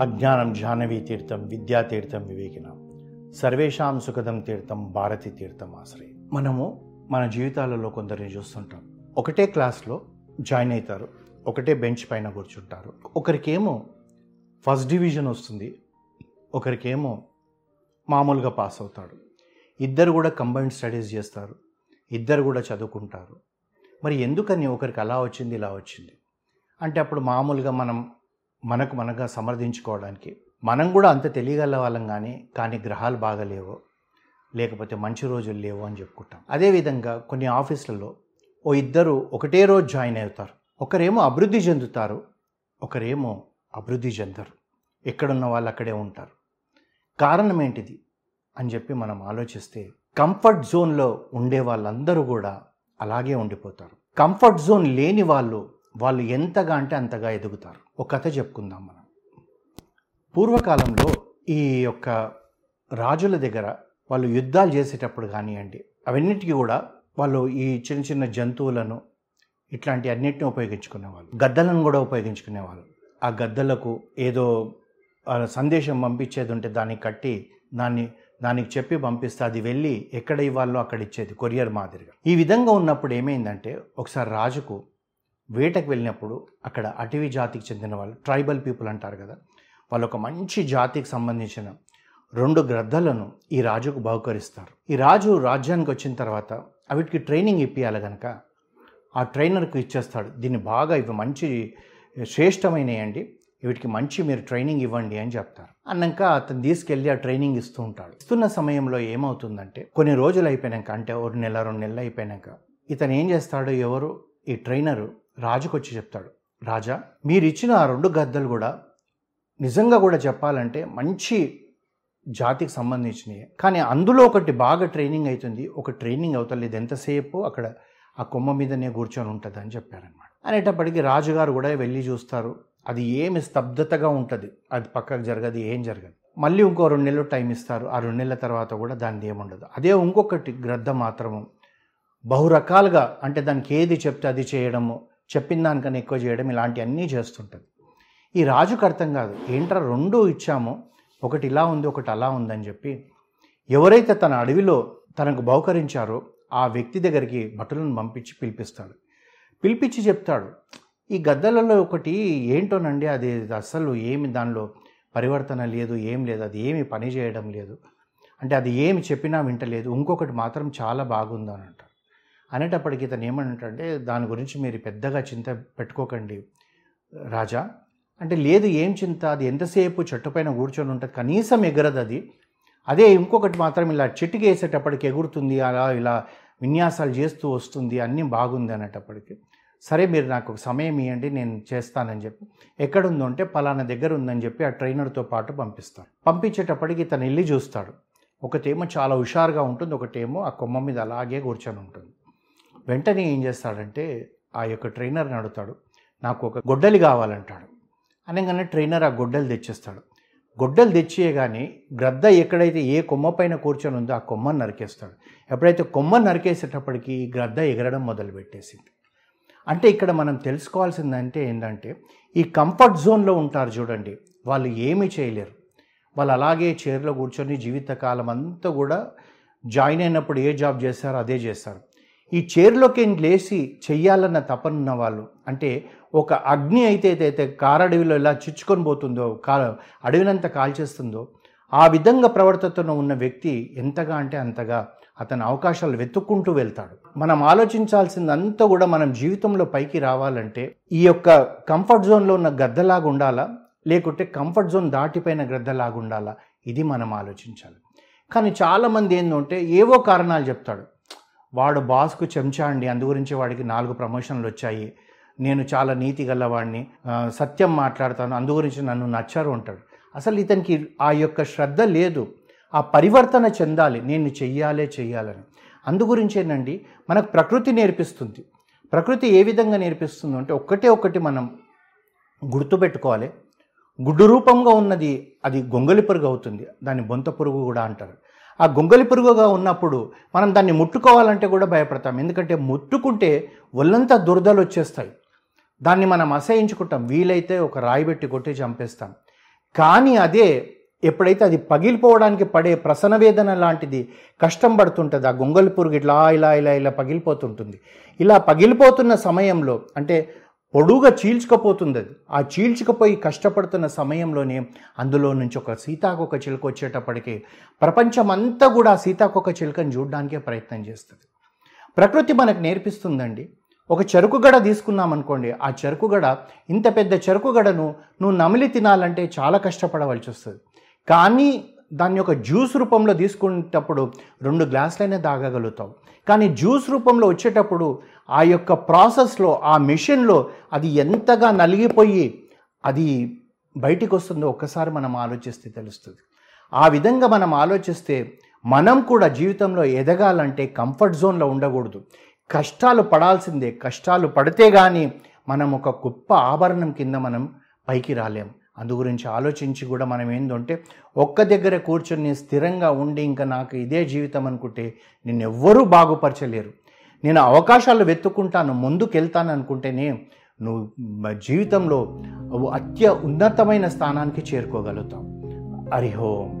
అజ్ఞానం జాహ్నవీ తీర్థం విద్యాతీర్థం వివేకినం. సర్వేషాం సుఖదం తీర్థం భారతి తీర్థం ఆశ్రయం. మనము మన జీవితాలలో కొందరిని చూస్తుంటాం. ఒకటే క్లాస్లో జాయిన్ అవుతారు ఒకటే బెంచ్ పైన కూర్చుంటారు. ఒకరికేమో ఫస్ట్ డివిజన్ వస్తుంది ఒకరికేమో మామూలుగా పాస్ అవుతాడు. ఇద్దరు కూడా కంబైన్డ్ స్టడీస్ చేస్తారు ఇద్దరు కూడా చదువుకుంటారు. మరి ఎందుకని ఒకరికి అలా వచ్చింది ఇలా వచ్చింది? అంటే అప్పుడు మామూలుగా మనం మనకు మనగా సమర్థించుకోవడానికి. మనం కూడా అంత తెలియగల వాళ్ళం కానీ కానీ గ్రహాలు బాగలేవు లేకపోతే మంచి రోజులు లేవు అని చెప్పుకుంటాం. అదేవిధంగా కొన్ని ఆఫీసులలో ఓ ఇద్దరు ఒకటే రోజు జాయిన్ అవుతారు. ఒకరేమో అభివృద్ధి చెందుతారు ఒకరేమో అభివృద్ధి చెందరు. ఎక్కడున్న వాళ్ళు అక్కడే ఉంటారు. కారణం ఏంటిది అని చెప్పి మనం ఆలోచిస్తే కంఫర్ట్ జోన్లో ఉండే వాళ్ళందరూ కూడా అలాగే ఉండిపోతారు. కంఫర్ట్ జోన్ లేని వాళ్ళు వాళ్ళు ఎంతగా అంటే అంతగా ఎదుగుతారు. ఒక కథ చెప్పుకుందాం మనం. పూర్వకాలంలో ఈ యొక్క రాజుల దగ్గర వాళ్ళు యుద్ధాలు చేసేటప్పుడు కానివ్వండి అవన్నిటికీ కూడా వాళ్ళు ఈ చిన్న చిన్న జంతువులను ఇట్లాంటి అన్నిటిని ఉపయోగించుకునేవాళ్ళు. గద్దలను కూడా ఉపయోగించుకునేవాళ్ళు. ఆ గద్దలకు ఏదో సందేశం పంపించేది ఉంటే దాన్ని కట్టి దాన్ని దానికి చెప్పి పంపిస్తే అది వెళ్ళి ఎక్కడ ఇవ్వాలో అక్కడ ఇచ్చేది కొరియర్ మాదిరిగా. ఈ విధంగా ఉన్నప్పుడు ఏమైందంటే ఒకసారి రాజుకు వేటకు వెళ్ళినప్పుడు అక్కడ అటవీ జాతికి చెందిన వాళ్ళు ట్రైబల్ పీపుల్ అంటారు కదా వాళ్ళు ఒక మంచి జాతికి సంబంధించిన రెండు గ్రద్దలను ఈ రాజుకు బహుకరిస్తారు. ఈ రాజు రాజ్యానికి వచ్చిన తర్వాత అవిటికి ట్రైనింగ్ ఇప్పియాలి కనుక ఆ ట్రైనర్కు ఇచ్చేస్తాడు. దీన్ని బాగా ఇవి మంచి శ్రేష్టమైనయండి వీటికి మంచి మీరు ట్రైనింగ్ ఇవ్వండి అని చెప్తారు. అన్నాక అతను తీసుకెళ్ళి ఆ ట్రైనింగ్ ఇస్తూ ఉంటాడు. ఇస్తున్న సమయంలో ఏమవుతుందంటే కొన్ని రోజులు అయిపోయాక అంటే ఒక నెల రెండు నెలలు అయిపోయాక ఇతను ఏం చేస్తాడు ఎవరు? ఈ ట్రైనరు రాజుకొచ్చి చెప్తాడు రాజా మీరిచ్చిన ఆ రెండు గద్దలు కూడా నిజంగా కూడా చెప్పాలంటే మంచి జాతికి సంబంధించినవి కానీ అందులో ఒకటి బాగా ట్రైనింగ్ అవుతుంది ఒక ట్రైనింగ్ అవుతలేదు ఎంతసేపు? అక్కడ ఆ కొమ్మ మీదనే కూర్చొని ఉంటుంది అని చెప్పారనమాట అనేటప్పటికీ రాజుగారు కూడా వెళ్ళి చూస్తారు. అది ఏమి స్తబ్దతగా ఉంటుంది. అది పక్కకు జరగదు ఏం జరగదు. మళ్ళీ ఇంకో రెండు నెలలు టైం ఇస్తారు. ఆ రెండు నెలల తర్వాత కూడా దాన్ని ఏముండదు అదే ఇంకొకటి గ్రద్ద మాత్రము బహురకాలుగా అంటే దానికి ఏది చెప్తే అది చేయడము చెప్పిన దానికన్నా ఎక్కువ చేయడం ఇలాంటివన్నీ చేస్తుంటుంది. ఈ రాజుకు అర్థం కాదు ఏంట్రా రెండూ ఇచ్చామో ఒకటి ఇలా ఉంది ఒకటి అలా ఉందని చెప్పి ఎవరైతే తన అడవిలో తనకు బహుకరించారో ఆ వ్యక్తి దగ్గరికి భటులను పంపించి పిలిపిస్తాడు. పిలిపించి చెప్తాడు ఈ గద్దలలో ఒకటి ఏంటోనండి అది అసలు ఏమి దానిలో పరివర్తన లేదు ఏం లేదు అది ఏమి పని చేయడం లేదు. అంటే అది ఏమి చెప్పినా వింటలేదు ఇంకొకటి మాత్రం చాలా బాగుంది అంటారు అనేటప్పటికి ఇతను ఏమంటే దాని గురించి మీరు పెద్దగా చింత పెట్టుకోకండి రాజా. అంటే లేదు ఏం చింత అది ఎంతసేపు చెట్టు పైన కూర్చొని ఉంటుంది కనీసం ఎగరదు అది. అదే ఇంకొకటి మాత్రం ఇలా చెట్టుకి వేసేటప్పటికి ఎగురుతుంది అలా ఇలా విన్యాసాలు చేస్తూ వస్తుంది అన్నీ బాగుంది అనేటప్పటికి. సరే మీరు నాకు ఒక సమయం ఇవ్వండి నేను చేస్తానని చెప్పి. ఎక్కడుందో అంటే పలానా దగ్గర ఉందని చెప్పి ఆ ట్రైనర్తో పాటు పంపిస్తాను పంపించేటప్పటికి తను వెళ్ళి చూస్తాడు. ఒకటేమో చాలా హుషారుగా ఉంటుంది ఒకటేమో ఆ కొమ్మ మీద అలాగే కూర్చొని ఉంటుంది. వెంటనే ఏం చేస్తాడంటే ఆ యొక్క ట్రైనర్ని అడుగుతాడు నాకు ఒక గొడ్డలి కావాలంటాడు. అనగానే ట్రైనర్ ఆ గొడ్డలు తెచ్చేస్తాడు. గొడ్డలు తెచ్చేయగానే గ్రద్ద ఎక్కడైతే ఏ కొమ్మ పైన కూర్చొని ఉందో ఆ కొమ్మను నరికేస్తాడు. ఎప్పుడైతే కొమ్మను నరికేసేటప్పటికి ఈ గ్రద్ద ఎగరడం మొదలుపెట్టేసింది. అంటే ఇక్కడ మనం తెలుసుకోవాల్సిందంటే ఏంటంటే ఈ కంఫర్ట్ జోన్లో ఉంటారు చూడండి వాళ్ళు ఏమీ చేయలేరు. వాళ్ళు అలాగే చైర్లో కూర్చొని జీవితకాలం అంతా కూడా జాయిన్ అయినప్పుడు ఏ జాబ్ చేస్తారో అదే చేస్తారు. ఈ చైర్లోకి లేచి చెయ్యాలన్న తపనున్న వాళ్ళు. అంటే ఒక అగ్ని అయితే అయితే కారడవిలో ఎలా చిచ్చుకొని పోతుందో కా అడవినంత కాల్చేస్తుందో ఆ విధంగా ప్రవర్తతను ఉన్న వ్యక్తి ఎంతగా అంటే అంతగా అతని అవకాశాలు వెతుక్కుంటూ వెళ్తాడు. మనం ఆలోచించాల్సిందంతా కూడా మనం జీవితంలో పైకి రావాలంటే ఈ యొక్క కంఫర్ట్ జోన్లో ఉన్న గద్దలాగా ఉండాలా? లేకుంటే కంఫర్ట్ జోన్ దాటిపోయిన గద్దలాగా ఉండాలా? ఇది మనం ఆలోచించాలి. కానీ చాలామంది ఏంటంటే ఏవో కారణాలు చెప్తాడు. వాడు బాస్కు చెంచా అండి అందు గురించి వాడికి నాలుగు ప్రమోషన్లు వచ్చాయి. నేను చాలా నీతి గలవాడిని సత్యం మాట్లాడతాను అందు గురించి నన్ను నచ్చారు అంటాడు. అసలు ఇతనికి ఆ యొక్క శ్రద్ధ లేదు. ఆ పరివర్తన చెందాలి. నేను చెయ్యాలే చెయ్యాలని. అందు గురించేనండి మనకు ప్రకృతి నేర్పిస్తుంది. ప్రకృతి ఏ విధంగా నేర్పిస్తుంది అంటే ఒక్కటే ఒకటి మనం గుర్తుపెట్టుకోవాలి గుడ్డు రూపంగా ఉన్నది అది గొంగలి పురుగు అవుతుంది. దాన్ని బొంత పురుగు కూడా అంటారు. ఆ గొంగలి పురుగుగా ఉన్నప్పుడు మనం దాన్ని ముట్టుకోవాలంటే కూడా భయపడతాం. ఎందుకంటే ముట్టుకుంటే ఒళ్ళంతా దురదలు వచ్చేస్తాయి. దాన్ని మనం అసహించుకుంటాం. వీలైతే ఒక రాయి పెట్టి కొట్టి చంపేస్తాం. కానీ అదే ఎప్పుడైతే అది పగిలిపోవడానికి పడే ప్రసన వేదన లాంటిది కష్టం పడుతుంటుంది. ఆ గొంగలి పురుగు ఇట్లా ఇలా ఇలా ఇలా పగిలిపోతుంటుంది. ఇలా పగిలిపోతున్న సమయంలో అంటే పొడుగా చీల్చుకపోతుంది అది ఆ చీల్చుకపోయి కష్టపడుతున్న సమయంలోనే అందులో నుంచి ఒక సీతాకొక చిలుక వచ్చేటప్పటికి ప్రపంచమంతా కూడా ఆ సీతాకొక చిలుకను చూడడానికే ప్రయత్నం చేస్తుంది. ప్రకృతి మనకు నేర్పిస్తుందండి. ఒక చెరుకుగడ తీసుకున్నాం అనుకోండి ఆ చెరుకుగడ ఇంత పెద్ద చెరుకుగడను నువ్వు నమిలి తినాలంటే చాలా కష్టపడవలసి వస్తుంది కానీ దాన్ని ఒక జ్యూస్ రూపంలో తీసుకునేటప్పుడు రెండు గ్లాసులైనా తాగగలుగుతావు. కానీ జ్యూస్ రూపంలో వచ్చేటప్పుడు ఆ యొక్క ప్రాసెస్లో ఆ మిషన్లో అది ఎంతగా నలిగిపోయి అది బయటికి వస్తుందో ఒక్కసారి మనం ఆలోచిస్తే తెలుస్తుంది. ఆ విధంగా మనం ఆలోచిస్తే మనం కూడా జీవితంలో ఎదగాలంటే కంఫర్ట్ జోన్లో ఉండకూడదు. కష్టాలు పడాల్సిందే. కష్టాలు పడితే కానీ మనం ఒక గొప్ప ఆభరణం కింద మనం పైకి రాలేం. అందు గురించి ఆలోచించి కూడా మనం ఏంటంటే ఒక్క దగ్గర కూర్చొని స్థిరంగా ఉండి ఇంకా నాకు ఇదే జీవితం అనుకుంటే నేను ఎవ్వరూ బాగుపరచలేరు. నేను అవకాశాలు వెతుక్కుంటాను ముందుకు వెళ్తాను అనుకుంటేనే నువ్వు జీవితంలో అత్య ఉన్నతమైన స్థానానికి చేరుకోగలుగుతావు. హరిహోం